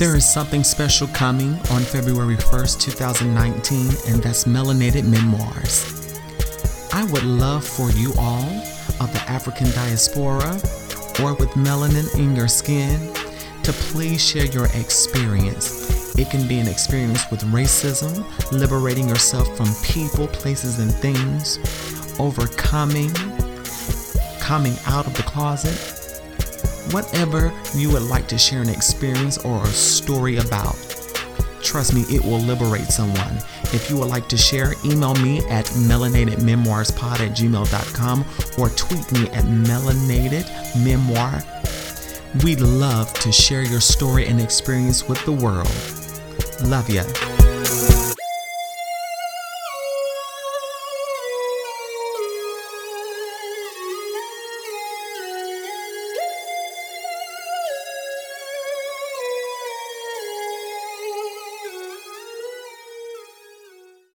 There is something special coming on February 1st, 2019, and that's Melanated Memoirs. I would love for you all of the African diaspora or with melanin in your skin to please share your experience. It can be an experience with racism, liberating yourself from people, places, and things, overcoming, coming out of the closet. Whatever you would like to share an experience or a story about, trust me, it will liberate someone. If you would like to share, email me at melanatedmemoirspod at gmail.com or tweet me at melanatedmemoir. We'd love to share your story and experience with the world. Love ya.